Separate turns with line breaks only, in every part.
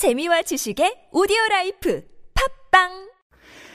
재미와 지식의 오디오 라이프 팝빵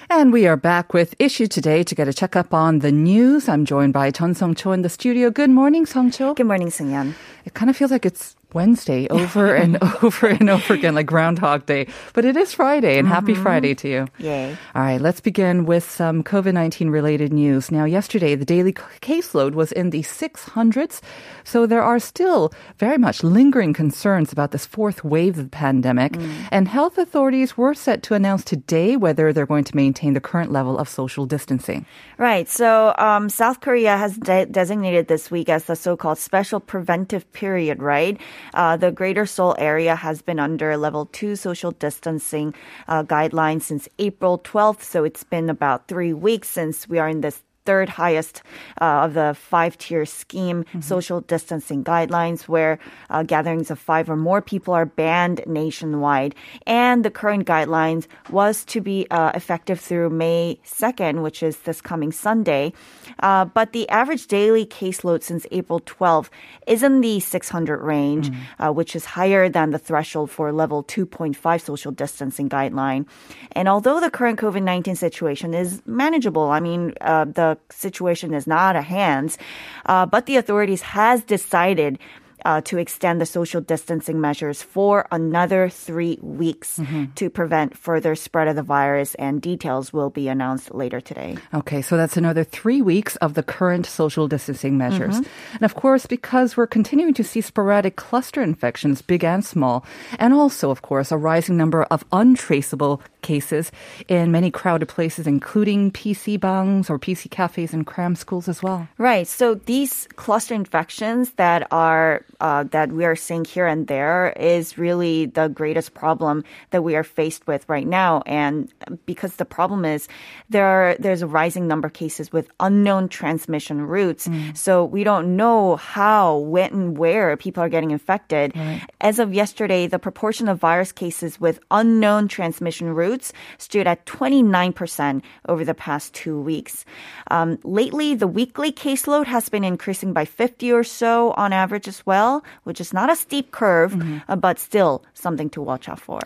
And we are back with Issue today to get a checkup on the news. I'm joined by Chun Song Cho in the studio. Good morning, Song Cho.
Good morning, Sungyeon.
It kind of feels like it's Wednesday over and over and over again, like Groundhog Day. But it is Friday, and happy Friday to you.
Yay.
All right, let's begin with some COVID 19 related news. Now, yesterday, the daily caseload was in the 600s. So there are still very much lingering concerns about this fourth wave of the pandemic. And health authorities were set to announce today whether they're going to maintain the current level of social distancing.
Right. So um, South Korea has de- designated this week as the so-called special preventive period. Right. Uh, the Greater Seoul area has been under level two social distancing uh, guidelines since April 12th. So it's been about three weeks since we are in this third highest uh, of the five tier scheme social distancing guidelines where uh, gatherings of five or more people are banned nationwide. And the current guidelines was to be uh, effective through may 2nd which is this coming sunday. Uh, but the average daily caseload since april 12th is in the 600 range uh, which is higher than the threshold for level 2.5 social distancing guideline. And although the current covid-19 situation is manageable i mean uh, the situation is not a hands, uh, but the authorities has decided uh, to extend the social distancing measures for another three weeks to prevent further spread of the virus, and details will be announced later today.
Okay, so that's another three weeks of the current social distancing measures. And of course, because we're continuing to see sporadic cluster infections, big and small, and also, of course, a rising number of untraceable cases in many crowded places, including PC bangs or PC cafes and cram schools as well.
Right. So these cluster infections that are uh, that we are seeing here and there is really the greatest problem that we are faced with right now. And because the problem is there are, there's a rising number of cases with unknown transmission routes. So we don't know how, when, and where people are getting infected. As of yesterday, the proportion of virus cases with unknown transmission routes stood at 29% over the past two weeks. Um, lately, the weekly caseload has been increasing by 50 or so on average as well, which is not a steep curve, uh, but still something to watch out for.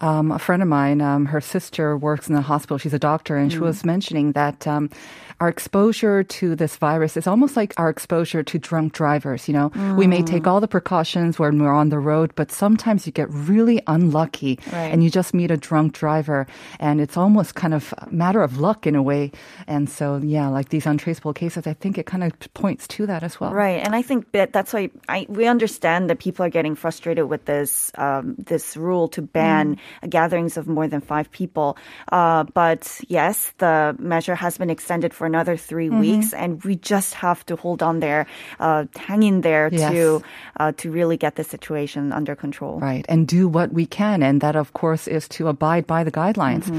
Um, a friend of mine, um, her sister works in the hospital. She's a doctor, and she was mentioning that um, our exposure to this virus is almost like our exposure to drunk drivers. You know, we may take all the precautions when we're on the road, but sometimes you get really unlucky
Right.
and you just meet a drunk driver, and it's almost kind of a matter of luck in a way. And so, yeah, like these untraceable cases, I think it kind of points to that as well.
Right, and I think that that's why I, we understand that people are getting frustrated with this um, this rule to ban gatherings of more than five people. Uh, but yes, the measure has been extended for another 3 weeks, and we just have to hold on there, uh, hang in there
Yes.
to uh, to really get the situation under control.
Right, and do what we can. And that, of course, is to abide by the guidelines.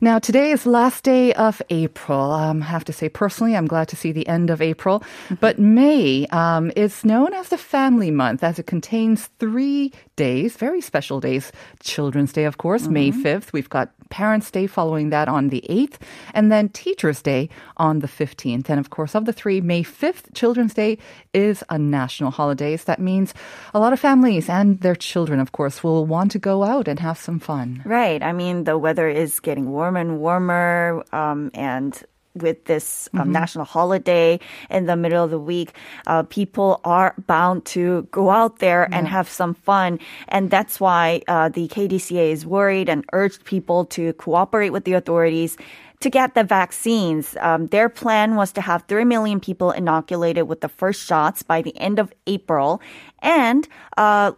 Now, today is last day of April. Um, I have to say, personally, I'm glad to see the end of April. But May um, is known as the family month as it contains three days, very special days. Children's Day, of course, May 5th. We've got Parents' Day following that on the 8th, and then Teachers' Day on the 15th. And of course, of the three, May 5th, Children's Day is a national holiday. So that means a lot of families and their children, of course, will want to go out and have some fun.
Right. I mean, the weather is getting warmer and warmer, um, and with this um, national holiday in the middle of the week, uh, people are bound to go out there and have some fun. And that's why uh, the KDCA is worried and urged people to cooperate with the authorities to get the vaccines. Um, their plan was to have 3 million people inoculated with the first shots by the end of April. And uh,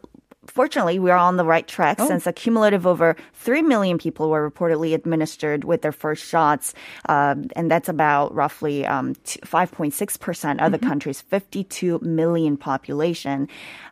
fortunately, we are on the right track since a cumulative over 3 million people were reportedly administered with their first shots. Um, and that's about roughly um, 5.6% of the country's 52 million population.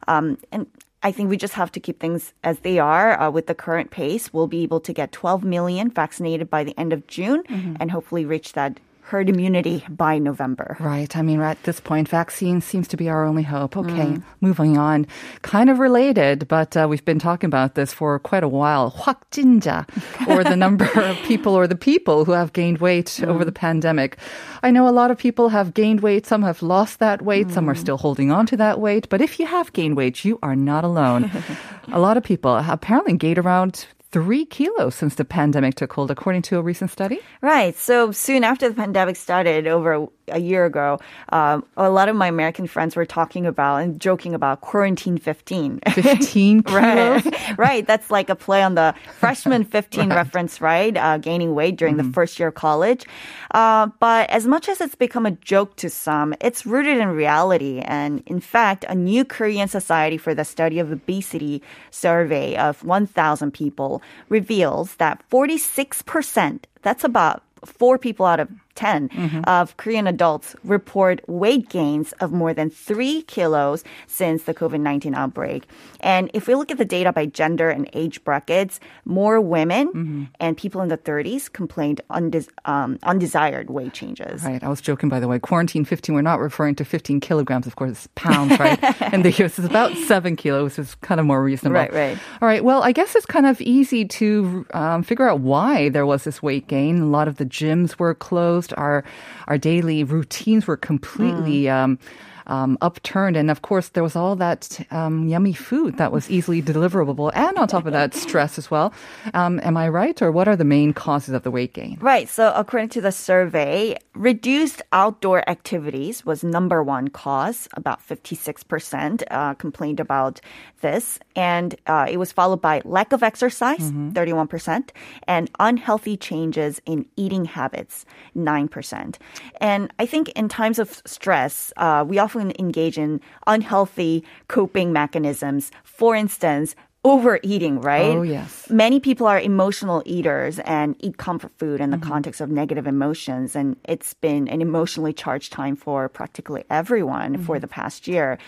Um, and I think we just have to keep things as they are uh, with the current pace. We'll be able to get 12 million vaccinated by the end of June and hopefully reach that herd immunity by November.
Right. I mean, at this point, vaccine seems to be our only hope. Okay, moving on. Kind of related, but uh, we've been talking about this for quite a while. 확진자, or the number of people or the people who have gained weight over the pandemic. I know a lot of people have gained weight. Some have lost that weight. Some are still holding on to that weight. But if you have gained weight, you are not alone. a lot of people apparently gained around three kilos since the pandemic took hold, according to a recent study.
Right. So soon after the pandemic started, over a year ago, um, a lot of my American friends were talking about and joking about quarantine 15.
15 kilos?
right. right. That's like a play on the freshman 15 right. reference, right? Uh, gaining weight during mm-hmm. the first year of college. Uh, but as much as it's become a joke to some, it's rooted in reality. And in fact, a new Korean Society for the Study of Obesity survey of 1,000 people reveals that 46%, that's about four people out of 10 mm-hmm. of Korean adults report weight gains of more than three kilos since the COVID 19 outbreak. And if we look at the data by gender and age brackets, more women mm-hmm. and people in the 30s complained undes- um, undesired weight changes.
Right. I was joking, by the way. Quarantine 15, we're not referring to 15 kilograms, of course, it's pounds, right? in the US, it's about seven kilos, which is kind of more reasonable.
Right, right.
All right. Well, I guess it's kind of easy to um, figure out why there was this weight gain. A lot of the gyms were closed. Our, our daily routines were completely. Mm. Um, um, upturned. And of course, there was all that um, yummy food that was easily deliverable. And on top of that, stress as well. Um, am I right? Or what are the main causes of the weight gain?
Right. So, according to the survey, reduced outdoor activities was number one cause. About 56% uh, complained about this. And uh, it was followed by lack of exercise, mm-hmm. 31%, and unhealthy changes in eating habits, 9%. And I think in times of stress, uh, we often often engage in unhealthy coping mechanisms. For instance, overeating, right?
Oh, yes.
Many people are emotional eaters and eat comfort food in the mm-hmm. context of negative emotions. And it's been an emotionally charged time for practically everyone mm-hmm. for the past year.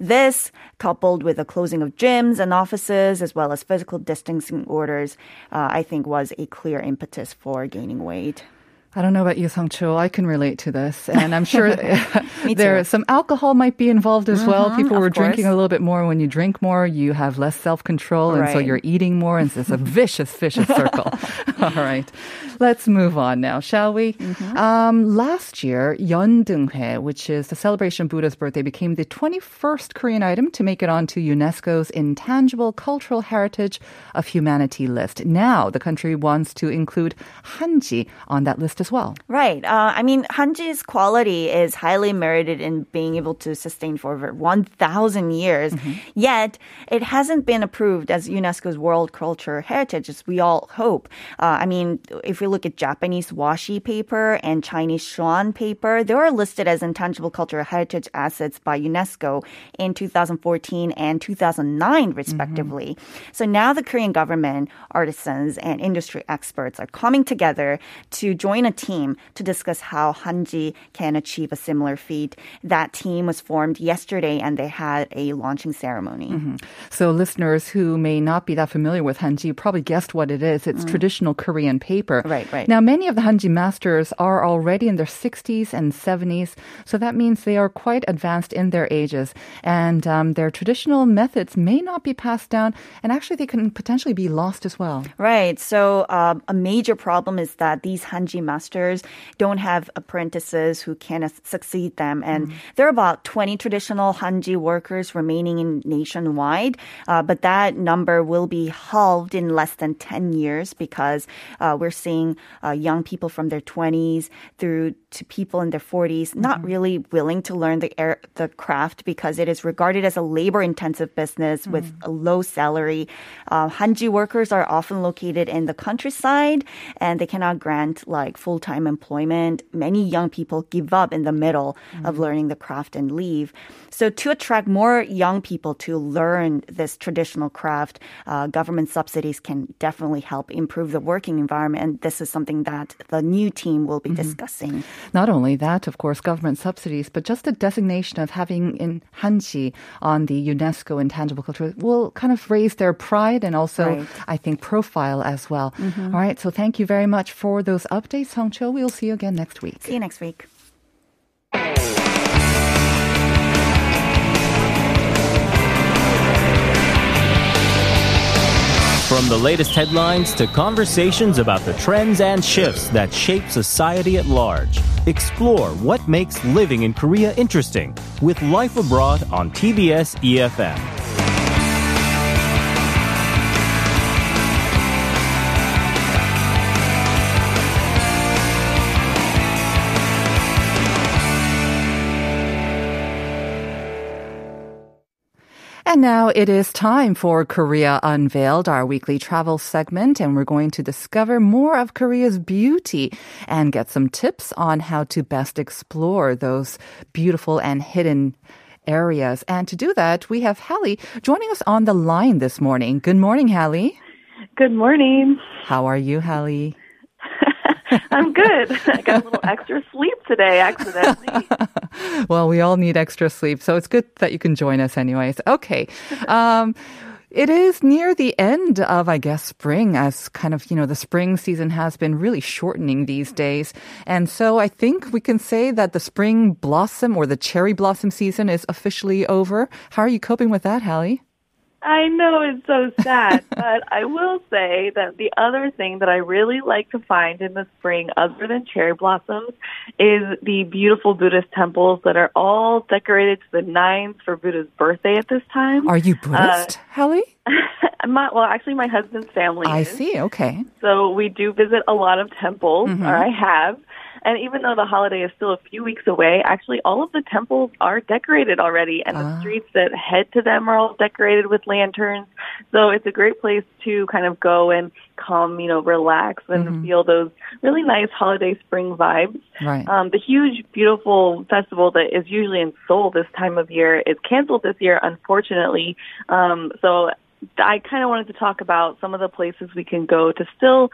This, coupled with the closing of gyms and offices, as well as physical distancing orders, uh, I think was a clear impetus for gaining weight.
I don't know about you, Songcho. I can relate to this, and I'm sure there some alcohol might be involved as mm-hmm, well. People were drinking a little bit more. When you drink more, you have less self control, and right. so you're eating more, and it's a vicious, vicious circle. All right, let's move on now, shall we? Mm-hmm. Um, last year, Yeondeunghoe, which is the celebration of Buddha's birthday, became the 21st Korean item to make it onto UNESCO's Intangible Cultural Heritage of Humanity list. Now, the country wants to include Hanji on that list as well.
Right. Uh, I mean, Hanji's quality is highly merited in being able to sustain for over 1,000 years. Mm-hmm. Yet, it hasn't been approved as UNESCO's World Cultural Heritage, as we all hope. Uh, I mean, if we look at Japanese washi paper and Chinese Xuan paper, they were listed as intangible cultural heritage assets by UNESCO in 2014 and 2009, respectively. Mm-hmm. So now the Korean government, artisans, and industry experts are coming together to join a team to discuss how Hanji can achieve a similar feat. That team was formed yesterday and they had a launching ceremony.
Mm-hmm. So listeners who may not be that familiar with Hanji probably guessed what it is. It's mm. traditional Korean paper.
Right, right.
Now, many of the Hanji masters are already in their 60s and 70s, so that means they are quite advanced in their ages, and um, their traditional methods may not be passed down, and actually they can potentially be lost as well.
Right. So uh, a major problem is that these Hanji masters masters don't have apprentices who can succeed them. And mm. there are about 20 traditional Hanji workers remaining in nationwide, uh, but that number will be halved in less than 10 years because uh, we're seeing uh, young people from their 20s through to people in their 40s mm-hmm. not really willing to learn the air, the craft because it is regarded as a labor intensive business mm-hmm. with a low salary. Uh, Hanji workers are often located in the countryside and they cannot grant like full time employment. Many young people give up in the middle mm-hmm. of learning the craft and leave. So to attract more young people to learn this traditional craft, uh, government subsidies can definitely help improve the working environment. And this is something that the new team will be mm-hmm. discussing.
Not only that, of course, government subsidies, but just the designation of having in Hanji on the UNESCO Intangible Culture will kind of raise their pride and also, right. I think, profile as well. Mm-hmm. All right. So thank you very much for those updates, Cho. We'll see you again next week.
See you next week.
From the latest headlines to conversations about the trends and shifts that shape society at large, explore what makes living in Korea interesting with Life Abroad on TBS EFM.
And now it is time for Korea Unveiled, our weekly travel segment, and we're going to discover more of Korea's beauty and get some tips on how to best explore those beautiful and hidden areas. And to do that, we have Hallie joining us on the line this morning. Good morning, Hallie.
Good morning.
How are you, Hallie?
I'm good. I got a little extra sleep today, accidentally.
well, we all need extra sleep, so it's good that you can join us, anyways. Okay. Um, it is near the end of, I guess, spring, as kind of, you know, the spring season has been really shortening these days. And so I think we can say that the spring blossom or the cherry blossom season is officially over. How are you coping with that, Hallie?
I know it's so sad, but I will say that the other thing that I really like to find in the spring, other than cherry blossoms, is the beautiful Buddhist temples that are all decorated to the nines for Buddha's birthday at this time.
Are you Buddhist, uh, Hallie?
my, well, actually, my husband's family.
I
is.
see. Okay.
So we do visit a lot of temples,
Mm-hmm.
or I have. And even though the holiday is still a few weeks away, actually all of the temples are decorated already and
Ah.
the streets that head to them are all decorated with lanterns. So it's a great place to kind of go and come, you know, relax and
Mm-hmm.
feel those really nice holiday spring vibes.
Right.
Um, the huge, beautiful festival that is usually in Seoul this time of year is canceled this year, unfortunately. Um, so I kind of wanted to talk about some of the places we can go to still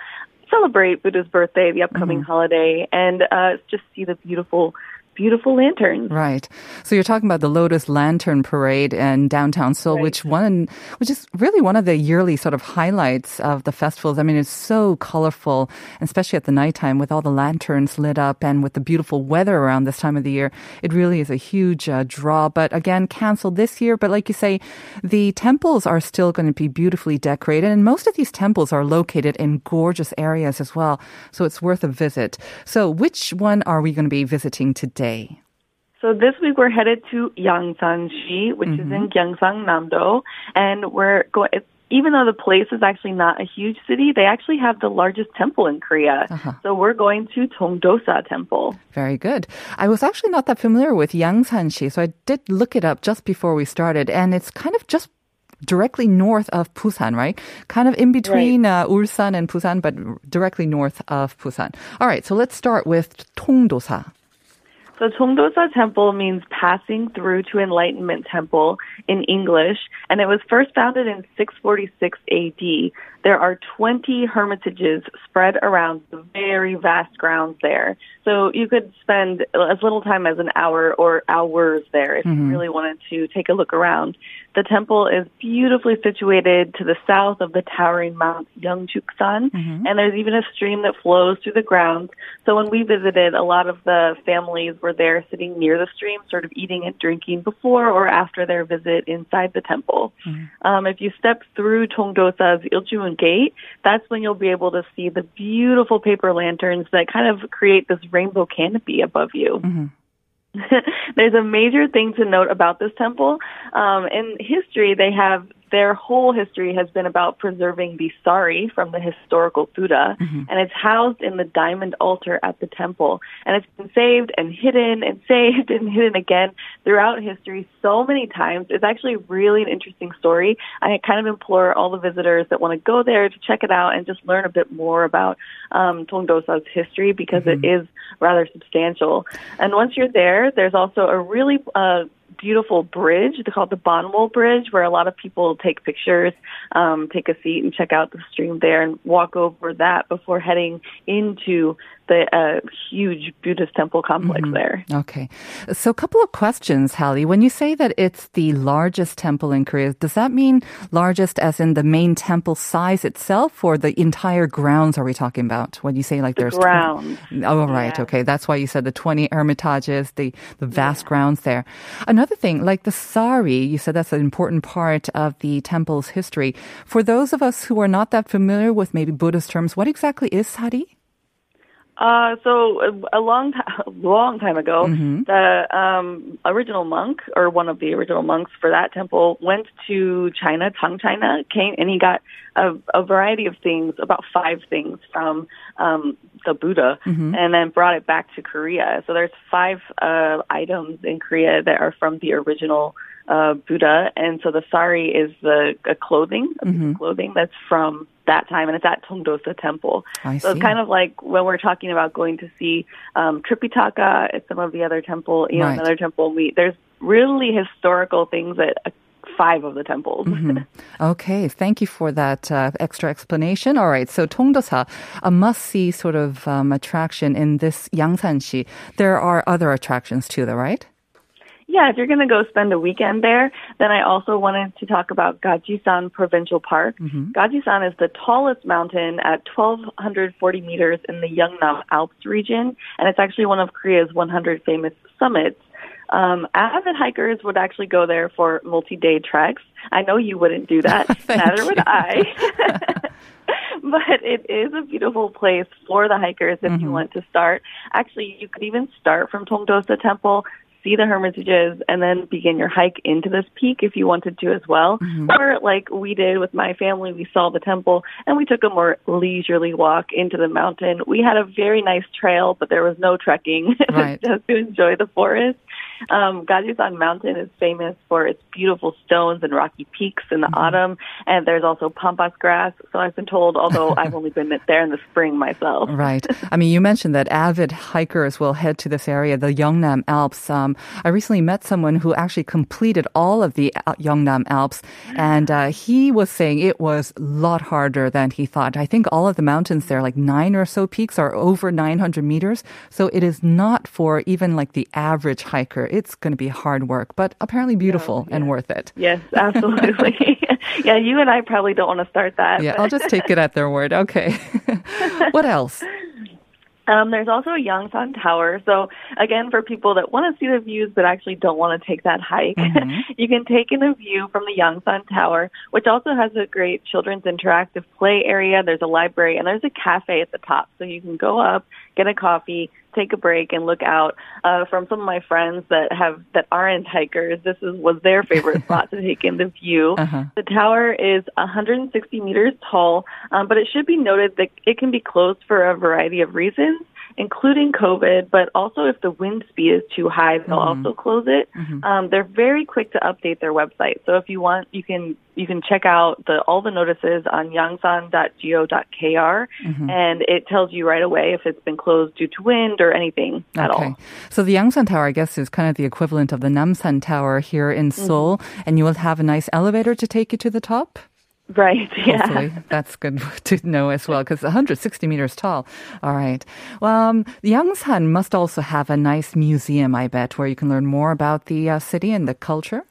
celebrate Buddha's birthday, the upcoming holiday, and uh, just see the beautiful, beautiful lanterns.
Right. So you're talking about the Lotus Lantern Parade in downtown Seoul,
Right.
which one, which is really one of the yearly sort of highlights of the festivals. I mean, it's so colorful, especially at the nighttime with all the lanterns lit up and with the beautiful weather around this time of the year. It really is a huge uh, draw. But again, canceled this year. But like you say, the temples are still going to be beautifully decorated, and most of these temples are located in gorgeous areas as well. So it's worth a visit. So which one are we going to be visiting today?
So this week we're headed to Yangsan-si, which is in Gyeongsang-namdo, and we're going. Even though the place is actually not a huge city, they actually have the largest temple in Korea. So we're going to Tongdosa Temple.
Very good. I was actually not that familiar with Yangsan-si, so I did look it up just before we started, and it's kind of just directly north of Busan, right? Kind of in between uh, Ulsan and Busan, but directly north of Busan. All right, so let's start with Tongdosa.
So Tongdosa Temple means passing through to Enlightenment Temple in English, and it was first founded in 646 AD. There are 20 hermitages spread around the very vast grounds there. So you could spend as little time as an hour or hours there if you mm-hmm. really wanted to take a look around. The temple is beautifully situated to the south of the towering Mount Yeongchuksan, mm-hmm. and there's even a stream that flows through the grounds. So when we visited, a lot of the families were there sitting near the stream, sort of eating and drinking before or after their visit inside the temple. Mm-hmm. Um, if you step through Tongdosa's Iljumun Gate, that's when you'll be able to see the beautiful paper lanterns that kind of create this rainbow canopy above you. There's a major thing to note about this temple. Um, in history, they have their whole history has been about preserving the sari from the historical Buddha, and it's housed in the diamond altar at the temple. And it's been saved and hidden and saved and hidden again throughout history so many times. It's actually really an interesting story. I kind of implore all the visitors that want to go there to check it out and just learn a bit more about um, Tongdosa's history because it is rather substantial. And once you're there, there's also a really uh, beautiful bridge. They're called the Banwol Bridge, where a lot of people take pictures, um, take a seat, and check out the stream there, and walk over that before heading into the uh, huge Buddhist temple complex
Mm-hmm.
there.
Okay. So a couple of questions, Hallie. When you say that it's the largest temple in Korea, does that mean largest as in the main temple size itself or the entire grounds are we talking about? When you say like
The
there's 20
grounds.
Oh, right.
Yeah.
Okay. That's why you said the 20 hermitages, the, the vast grounds there. Another thing, like the sari, you said that's an important part of the temple's history. For those of us who are not that familiar with maybe Buddhist terms, what exactly is sari?
Uh, so a, a long time, long time ago,
Mm-hmm.
the um, original monk or one of the original monks for that temple went to China, Tang China, came and he got a, a variety of things, about five things from um, the Buddha,
Mm-hmm.
and then brought it back to Korea. So there's five uh, items in Korea that are from the original uh, Buddha, and so the sari is the a clothing, a
Mm-hmm.
clothing that's from that time, and it's at Tongdosa Temple.
I
so
see.
it's kind of like when we're talking about going to see um, Tripitaka at some of the other temple, you know,
Right.
another temple. We there's really historical things at uh, five of the temples.
Mm-hmm. Okay, thank you for that uh, extra explanation. All right, so Tongdosa, a must-see sort of um, attraction in this Yangsanshi. There are other attractions too, though, right?
Yeah, if you're going to go spend a weekend there, then I also wanted to talk about Gajisan Provincial Park. Gajisan is the tallest mountain at 1,240 meters in the Yeongnam Alps region, and it's actually one of Korea's 100 famous summits. Um, avid hikers would actually go there for multi-day treks. I know you wouldn't do that. Neither would I. but it is a beautiful place for the hikers if you want to start. Actually, you could even start from Tongdosa Temple, see the hermitages, and then begin your hike into this peak if you wanted to as well. Mm-hmm. Or like we did with my family, we saw the temple and we took a more leisurely walk into the mountain. We had a very nice trail, but there was no trekking.
Right.
just to enjoy the forest. Um, Mountain is famous for its beautiful stones and rocky peaks in the autumn, and there's also pampas grass. So I've been told, although I've only been there in the spring myself.
Right. I mean, you mentioned that avid hikers will head to this area, the Yeongnam Alps. Um, I recently met someone who actually completed all of the Al- Yeongnam Alps, and uh, he was saying it was a lot harder than he thought. I think all of the mountains there, like nine or so peaks, are over 900 meters. So it is not for even like the average hiker. It's going to be hard work, but apparently beautiful and worth it.
Yes, absolutely. yeah, you and I probably don't want to start that.
Yeah, I'll just take it at their word. Okay. what else?
Um, there's also a Yangsan Tower. So again, for people that want to see the views but actually don't want to take that hike, you can take in a view from the Yangsan Tower, which also has a great children's interactive play area. There's a library and there's a cafe at the top, so you can go up, get a coffee, take a break, and look out. Uh, from some of my friends that have that aren't hikers, this is was their favorite spot to take in the view.
Uh-huh.
The tower is 160 meters tall, um, but it should be noted that it can be closed for a variety of reasons, including COVID, but also if the wind speed is too high, they'll mm-hmm. also close it. Mm-hmm. Um, they're very quick to update their website, so if you want, you can you can check out the all the notices on yangsan.go.kr, mm-hmm. and it tells you right away if it's been closed due to wind or anything at all. Okay.
So the Yangsan Tower, I guess, is kind of the equivalent of the Namsan Tower here in Seoul, and you will have a nice elevator to take you to the top.
Right? Yeah.
Hopefully, that's good to know as well, because 160 meters tall. All right. Well, um, Yangsan must also have a nice museum, I bet, where you can learn more about the uh, city and the culture.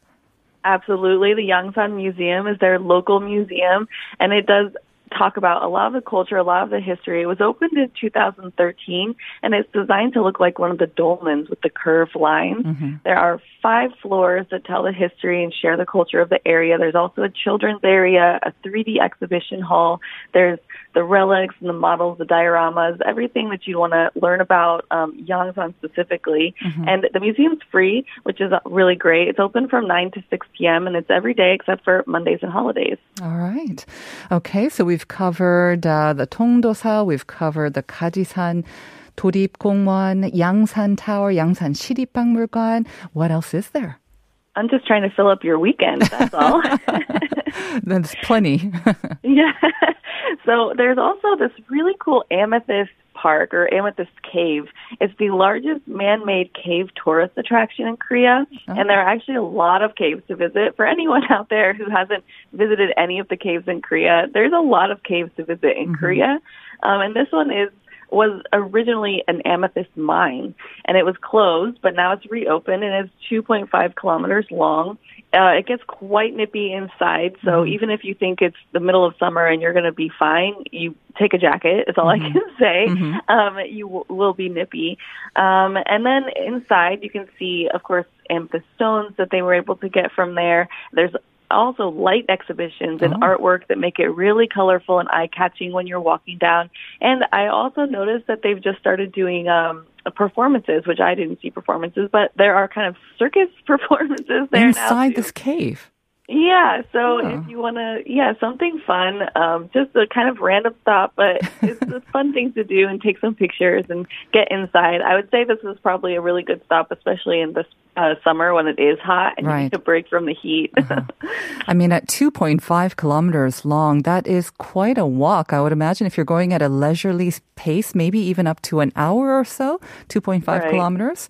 Absolutely. The Yangsan Museum is their local museum, and it does talk about a lot of the culture, a lot of the history. It was opened in 2013, and it's designed to look like one of the dolmens with the curved lines. There are five floors that tell the history and share the culture of the area. There's also a children's area, a 3D exhibition hall. There's the relics and the models, the dioramas, everything that you want to learn about um, Yangsan specifically. And the museum's free, which is really great. It's open from 9 to 6 p.m. and it's every day except for Mondays and holidays.
All right. Okay, so we've covered uh, the Tongdosa, we've covered the Gajisan 도립공원, Yangsan Tower, Yangsan 시립박물관. What else is there?
I'm just trying to fill up your weekend, that's all.
There's plenty.
yeah. So there's also this really cool amethyst park or amethyst cave. It's the largest man-made cave tourist attraction in Korea, and there are actually a lot of caves to visit. For anyone out there who hasn't visited any of the caves in Korea, there's a lot of caves to visit in Korea. Um, and this one is was originally an amethyst mine, and it was closed, but now it's reopened and it's 2.5 kilometers long. Uh, it gets quite nippy inside, so even if you think it's the middle of summer and you're going to be fine, you take a jacket. Is all I can say. Um, you w- will be nippy. Um, and then inside, you can see, of course, amethyst stones that they were able to get from there. There's also light exhibitions and artwork that make it really colorful and eye catching when you're walking down. And I also noticed that they've just started doing um performances, which I didn't see performances, but there are kind of circus performances there.
Inside this cave.
Yeah, so
Oh.
if you want to, yeah, something fun, um, just a kind of random stop, but it's a fun thing to do and take some pictures and get inside. I would say this is probably a really good stop, especially in this uh, summer when it is hot and you need a break from the heat.
I mean, at 2.5 kilometers long, that is quite a walk. I would imagine if you're going at a leisurely pace, maybe even up to an hour or so, 2.5
Right.
kilometers.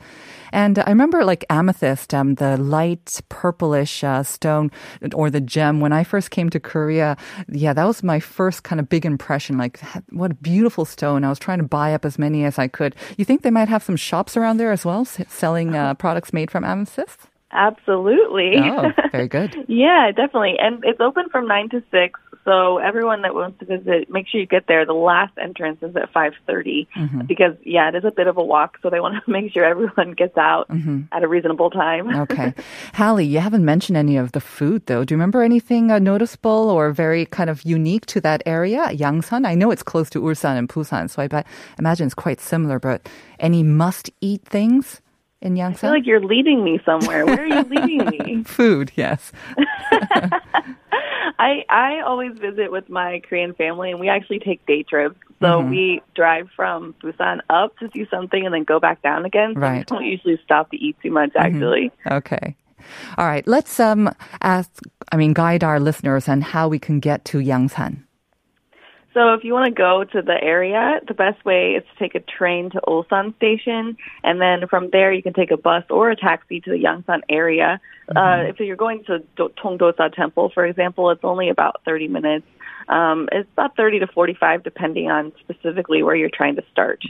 And I remember like amethyst, um, the light purplish uh, stone or the gem. When I first came to Korea, yeah, that was my first kind of big impression. Like, what a beautiful stone. I was trying to buy up as many as I could. You think they might have some shops around there as well, s- selling uh, products made from amethyst?
Absolutely.
Oh, very good.
Yeah, definitely. And it's open from 9 to 6. So everyone that wants to visit, make sure you get there. The last entrance is at 5:30
Mm-hmm.
because yeah, it is a bit of a walk, so they want to make sure everyone gets out
Mm-hmm.
at a reasonable time.
Okay. Hallie, you haven't mentioned any of the food though. Do you remember anything uh, noticeable or very kind of unique to that area, Yangsan? I know it's close to Ulsan and Busan, so I bet, imagine it's quite similar, but any must eat things in Yangsan?
I feel like you're leading me somewhere. Where are you leading me?
food, yes.
I I always visit with my Korean family, and we actually take day trips. So
Mm-hmm.
we drive from Busan up to see something, and then go back down again. So we
Right.
don't usually stop to eat too much, actually.
Okay. All right. Let's um ask, I mean, guide our listeners on how we can get to Yangsan.
So if you want to go to the area, the best way is to take a train to Ulsan Station, and then from there you can take a bus or a taxi to the Yangsan area. Uh, if you're going to Tongdosa Temple, for example, it's only about 30 minutes. Um, it's about 30 to 45, depending on specifically where you're trying to start.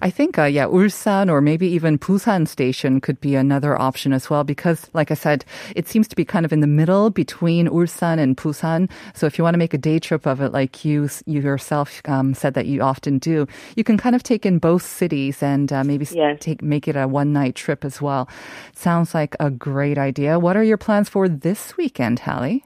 I think, uh, yeah, Ulsan or maybe even Busan Station could be another option as well because, like I said, it seems to be kind of in the middle between Ulsan and Busan. So if you want to make a day trip of it, like you, you yourself um, said that you often do, you can kind of take in both cities and uh, maybe
Yes.
take make it a one night trip as well. Sounds like a great idea. What are your plans for this weekend, Hallie?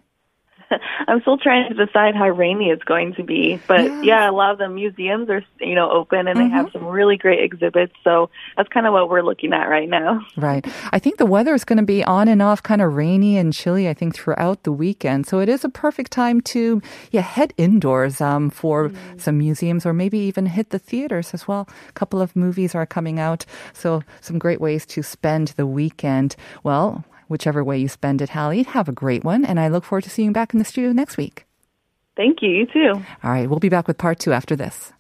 I'm still trying to decide how rainy it's going to be, but yeah, a lot of the museums are you know open and they have some really great exhibits. So that's kind of what we're looking at right now.
Right. I think the weather is going to be on and off, kind of rainy and chilly, I think, throughout the weekend. So it is a perfect time to, yeah, head indoors um, for some museums or maybe even hit the theaters as well. A couple of movies are coming out. So some great ways to spend the weekend. Well, whichever way you spend it, Hallie, have a great one. And I look forward to seeing you back in the studio next week.
Thank you. You too.
All right. We'll be back with part two after this.